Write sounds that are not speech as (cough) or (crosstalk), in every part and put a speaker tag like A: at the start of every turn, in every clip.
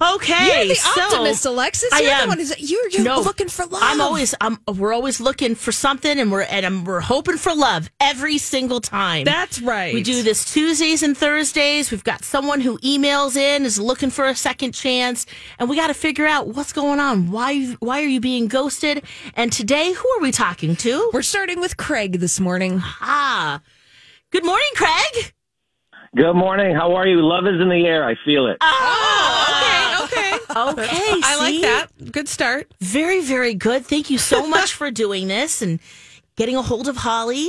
A: Okay,
B: You're the
A: so
B: optimist, Alexis.
A: I
B: You're
A: am.
B: the one who's you're, you're
A: No,
B: looking for love.
A: I'm always, I'm, we're always looking for something, and we're and I'm, we're hoping for love every single time.
B: That's right.
A: We do this Tuesdays and Thursdays. We've got someone who emails in is looking for a second chance, and we got to figure out what's going on. Why why are you being ghosted? And today, who are we talking to?
B: We're starting with Craig this morning.
A: Ah, good morning, Craig.
C: Good morning. How are you? Love is in the air. I feel it.
B: Oh, okay, okay. (laughs)
A: Okay,
B: I like that. Good start.
A: Very, very good. Thank you so much for doing this and getting a hold of Holly.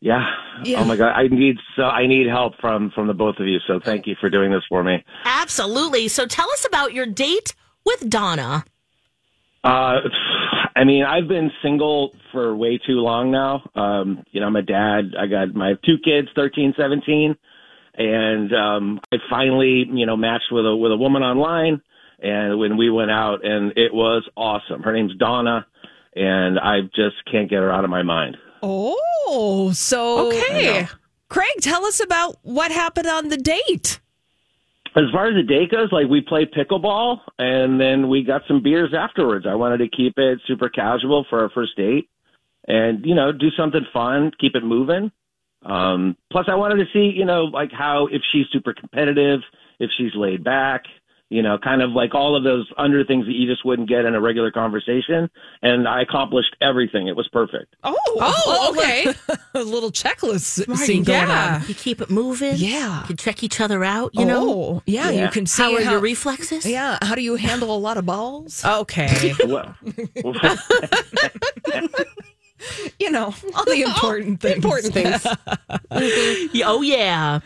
C: Yeah.
B: Yeah.
C: Oh my god. I need so I need help from from the both of you. So thank you for doing this for me.
A: Absolutely. So tell us about your date with Donna.
C: Uh I mean, I've been single for way too long now. Um, you know, I'm a dad. I got my two kids, 13, 17, and um I finally, you know, matched with a with a woman online and when we went out and it was awesome. Her name's Donna and I just can't get her out of my mind.
B: Oh, so
C: Okay.
B: Craig, tell us about what happened on the date.
C: As far as the date goes, like we played pickleball and then we got some beers afterwards. I wanted to keep it super casual for our first date and, you know, do something fun, keep it moving. Um, plus I wanted to see, you know, like how, if she's super competitive, if she's laid back, you know, kind of like all of those under things that you just wouldn't get in a regular conversation. And I accomplished everything. It was perfect.
B: Oh,
D: Oh, okay. (laughs)
B: a little checklist
A: Right,
B: scene going
D: yeah.
B: on.
A: You keep it moving.
B: Yeah.
A: You can check each other out, you know.
B: oh, yeah,
C: Yeah.
B: you can see
A: How are
B: how,
A: your reflexes?
B: Yeah, how do you handle a lot of balls?
D: Okay. (laughs)
C: Well, (laughs) (laughs)
B: You know, all the (laughs) oh, important things.
D: Important things. (laughs) Mm-hmm.
A: Yeah, Oh yeah.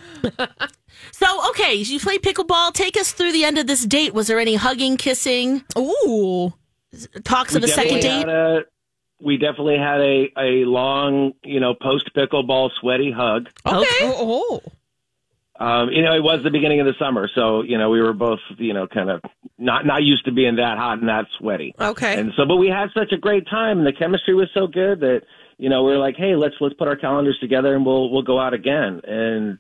A: so okay, you play pickleball. Take us through the end of this date. Was there any hugging, kissing,
B: Ooh,
A: talks of a second date?
C: a- we definitely had a, a long, you know, post pickleball sweaty hug.
A: Okay.
B: oh, oh.
C: Um, you know, it was the beginning of the summer, so you know we were both, you know, kind of not not used to being that hot and that sweaty.
D: Okay.
C: And so, but we had such a great time, and the chemistry was so good that you know we were like, hey, let's let's put our calendars together and we'll we'll go out again. And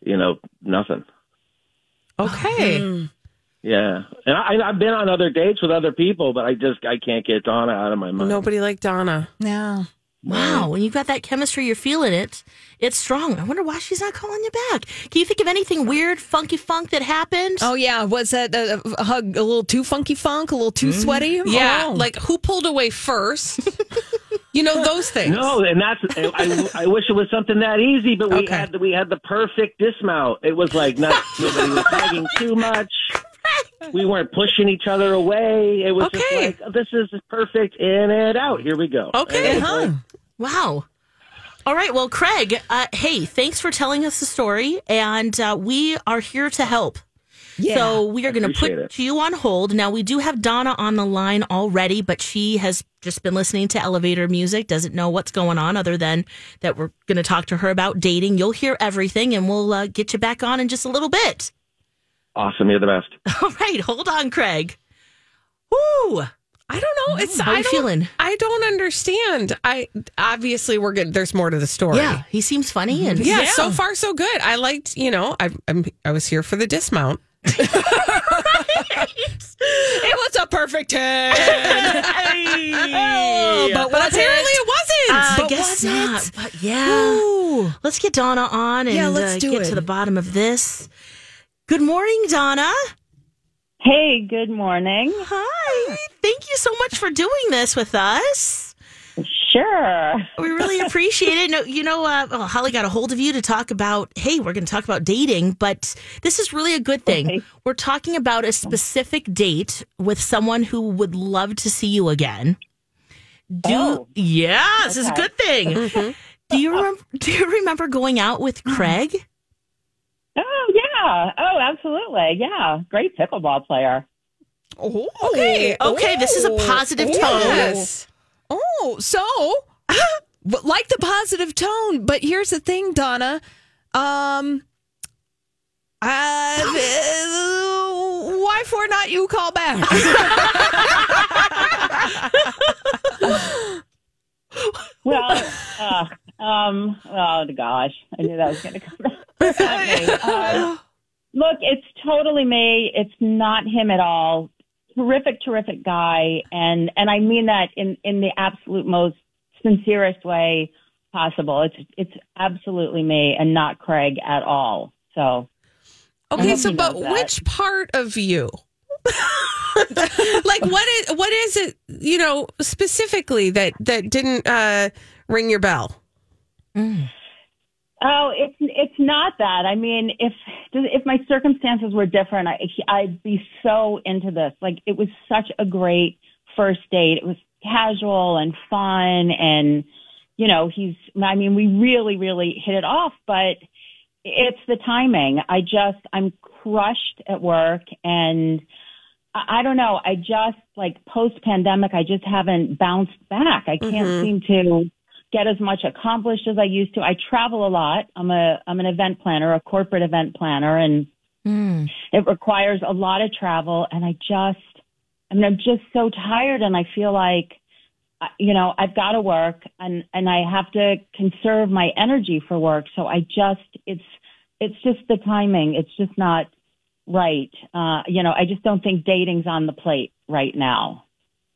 C: you know, nothing.
D: Okay.
C: Yeah, and I, I've been on other dates with other people, but I just I can't get Donna out of my mind.
D: Nobody like Donna.
B: yeah.
A: Wow, when you've got that chemistry, you're feeling it. It's strong. I wonder why she's not calling you back. Can you think of anything weird, funky funk that happened?
B: Oh yeah, was that a, a hug a little too funky funk, a little too mm-hmm. sweaty?
D: Yeah.
B: Oh.
D: Like who pulled away first? (laughs) you know those things.
C: No, and that's I, I wish it was something that easy, but we
D: Okay.
C: had the, we had the perfect dismount. It was like not nobody was hugging too much. We weren't pushing each other away. It was
D: Okay.
C: just like this is perfect in and out. Here we go.
D: Okay.
C: And it was
B: Huh.
C: like,
A: Wow. All right. Well, Craig, uh, hey, thanks for telling us the story. And uh, we are here to help.
B: Yeah.
A: So we are going to put
C: it.
A: you on hold. Now, we do have Donna on the line already, but she has just been listening to elevator music, doesn't know what's going on other than that we're going to talk to her about dating. You'll hear everything, and we'll uh, get you back on in just a little bit.
C: Awesome. You're the best. (laughs)
A: All right. Hold on, Craig. Woo.
D: I don't know. It's
A: How
D: I
A: you
D: don't,
A: feeling?
D: I don't understand. I obviously we're good. There's more to the story.
A: Yeah. He seems funny. And
D: Yeah, so far so good. I liked, you know, I I'm, I was here for the dismount. (laughs) (laughs)
B: it was a perfect ten.
A: Hey.
B: but
D: But apparently
B: it?
D: it wasn't.
A: I
B: But
A: guess
B: was
A: not.
B: it?
A: But yeah.
B: Ooh.
A: Let's get Donna on and
B: Yeah, let's
A: uh,
B: do
A: get
B: it.
A: to the bottom of this. Good morning, Donna.
E: Hey, good morning.
A: Hi. Thank you so much for doing this with us.
E: Sure.
A: We really (laughs) appreciate it. No, you know, uh, oh, Holly got a hold of you to talk about, hey, we're going to talk about dating, but this is really a good thing.
E: Okay.
A: We're talking about a specific date with someone who would love to see you again. Do
E: Oh.
A: yeah, this is a good thing. Do you? Do you remember going out with (gasps) Craig?
E: Oh yeah. Oh, absolutely. Yeah. Great pickleball player.
B: Oh,
D: Okay,
A: Okay, this is a positive tone.
D: Yes.
B: Oh, so (laughs) like the positive tone, but here's the thing, Donna. Um, (gasps) uh, why for not you call back? (laughs)
E: Well, uh, um, oh gosh, I knew that was going to come. (laughs) Not. Um, look, it's totally me. It's not him at all. Terrific, terrific guy, and and I mean that in in the absolute most sincerest way possible. It's it's absolutely me and not Craig at all. So
D: Okay, so but
E: that.
D: which part of you? like what is what is it, you know, specifically that that didn't uh ring your bell? Mm.
E: Oh, it's it's not that. I mean, if if my circumstances were different, I, I'd be so into this. Like it was such a great first date. It was casual and fun, and you know, he's. I mean, we really, really hit it off. But it's the timing. I just I'm crushed at work, and I, I don't know. I just like post pandemic. I just haven't bounced back. I can't mm-hmm. seem to get as much accomplished as I used to. I travel a lot. I'm a I'm an event planner, a corporate event planner, and it requires a lot of travel. And I just, I mean, I'm just so tired, and I feel like, you know, I've got to work, and and I have to conserve my energy for work. So I just, it's it's just the timing. It's just not right. Uh, you know, I just don't think dating's on the plate right now.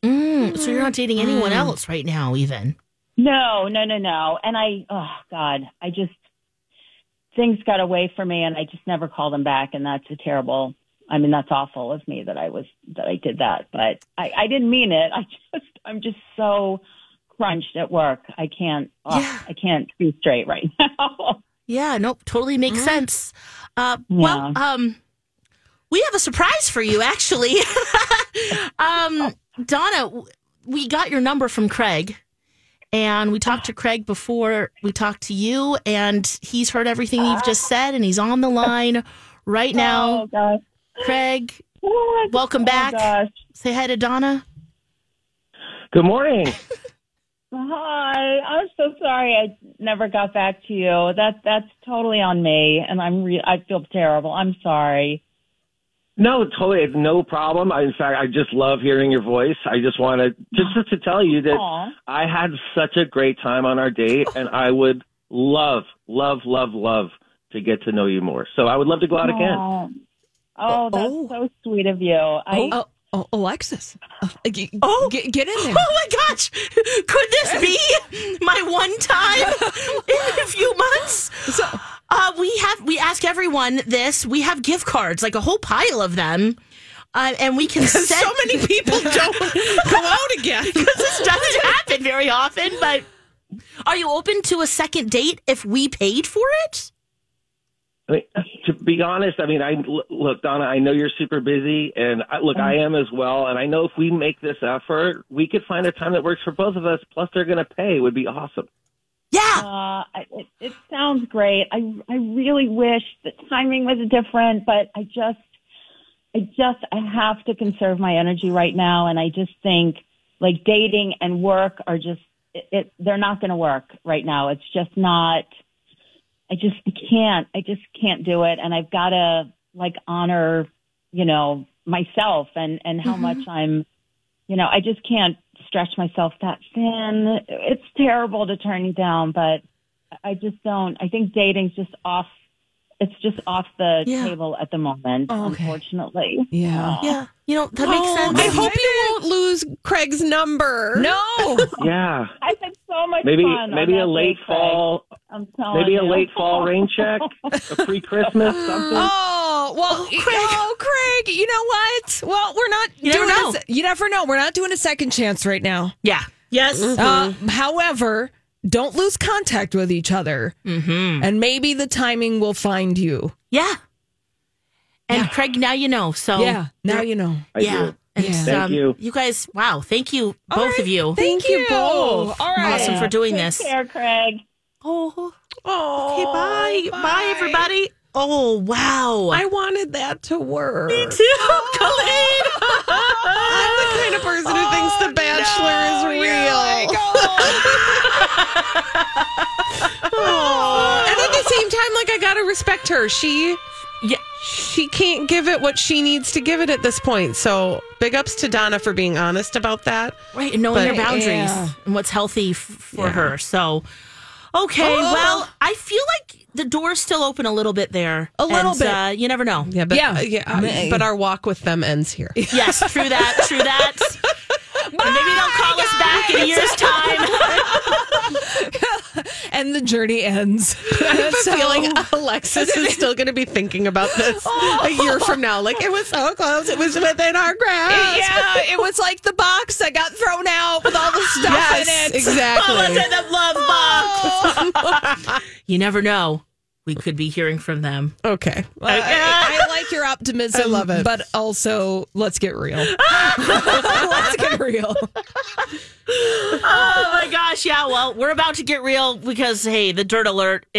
A: Mm, so you're not dating anyone else right now, even.
E: No, no, no, no. And I, oh God, I just things got away from me, and I just never called them back, and that's a terrible. I mean, that's awful of me that I was that I did that, but I, I didn't mean it. I (laughs) just, I'm just so crunched at work. I can't, oh,
A: Yeah.
E: I can't be straight right (laughs) now.
A: Yeah, nope, totally makes sense. Uh, Well, um, we have a surprise for you, actually. (laughs) um, Donna, we got your number from Craig, and we talked to Craig before we talked to you, and he's heard everything you've just said, and he's on the line right now.
E: oh gosh,
A: Craig, oh,
E: What?
A: welcome
E: Oh,
A: back.
E: gosh.
A: Say hi to Donna.
C: Good morning.
E: Hi, I'm so sorry I never got back to you. That that's totally on me, and I'm re- I feel terrible. I'm sorry.
C: No, totally, it's no problem. I, in fact, I just love hearing your voice. I just wanted just to tell you that
E: Aw.
C: I had such a great time on our date, and I would love, love, love, love to get to know you more. So I would love to go out again.
E: Oh, oh that's
B: Oh.
E: so sweet of you. I,
B: oh, oh, Alexis, uh, g-
A: Oh.
B: get, get in there.
A: Oh my gosh! Could this be my one time (laughs) in a few months? Uh, we have we ask everyone this. We have gift cards, like a whole pile of them, uh, and we can (laughs) send.
D: So many people (laughs) don't go out again. (laughs)
A: because this doesn't happen very often. But are you open to a second date if we paid for it?
C: I mean, to be honest, I mean, I look, Donna. I know you're super busy, and I, look, I am as well. And I know if we make this effort, we could find a time that works for both of us. Plus, they're going to pay. It would be awesome.
A: Yeah.
E: uh, I- it, it sounds great. I I really wish the timing was different, but I just I just I have to conserve my energy right now, and I just think like dating and work are just it, it they're not going to work right now. It's just not. I just can't. I just can't do it, and I've got to like honor, you know, myself and and how much I'm, you know, I just can't stretch myself that thin. It's terrible to turn you down, but I just don't. I think dating's just off. It's just off the
A: Yeah.
E: table at the moment,
B: Oh, okay.
E: unfortunately.
B: Yeah.
A: Yeah. You know that makes
D: Oh,
A: sense.
D: I hope you won't lose Craig's number.
B: No. (laughs)
C: Yeah,
E: I had so much
C: maybe
E: fun.
C: maybe a late
E: date, Craig.
C: fall,
E: I'm telling
C: maybe a late fall rain check, a (laughs) pre Christmas something.
B: Oh well,
A: Craig.
B: oh Craig, you know what? Well, we're not.
A: You never
B: doing
A: know.
B: A, you never know. We're not doing a second chance right now.
A: yeah. Yes.
B: Uh, however, don't lose contact with each other,
A: Mm-hmm.
B: and maybe the timing will find you.
A: Yeah. And Craig, now you know. So
B: yeah, now you know.
C: I
A: yeah.
C: do.
A: And
B: Yeah.
C: Thank
A: um,
C: you.
A: You guys, wow, thank you, both of you.
B: Thank you both. All right.
A: Awesome for doing
E: Take
A: this.
E: care, Craig.
A: Oh,
D: Oh,
A: okay, bye. Bye, everybody. Oh wow!
D: I wanted that to work.
A: Me too, (laughs) oh, Colleen.
D: I'm the kind of person who thinks The oh, Bachelor is real. Aw. (laughs) Oh. and at the same time, like I gotta respect her. She
A: Yeah.
D: she can't give it what she needs to give it at this point. So big ups to Donna for being honest about that.
A: Right, and knowing
D: But-
A: your boundaries
B: Yeah.
A: and what's healthy f- for
D: Yeah.
A: her. So, okay,
B: Oh.
A: well, I feel like the door's still open a little bit there.
B: A little
A: And,
B: bit.
A: Uh, you never know.
D: Yeah, but
B: Yeah.
D: uh, yeah,
B: May.
D: but our walk with them ends here.
A: Yes, true that, true that. (laughs) And maybe they'll call us back in a year's time. (laughs)
B: and the journey ends. (laughs)
D: I have a
B: So-
D: feeling Alexis is still going to be thinking about this a year from now. Like it was so close, it was within our grasp.
B: yeah, it was like the box that got thrown out with all the stuff
D: Yes,
B: in it.
D: exactly.
A: Mama's in the love box. (laughs) you never know. We could be hearing from them.
D: Okay.
B: Uh, I, I like your optimism.
D: I love it.
B: But also, let's get real. (laughs) let's get real.
A: Oh my gosh, yeah. Well, we're about to get real because hey, the dirt alert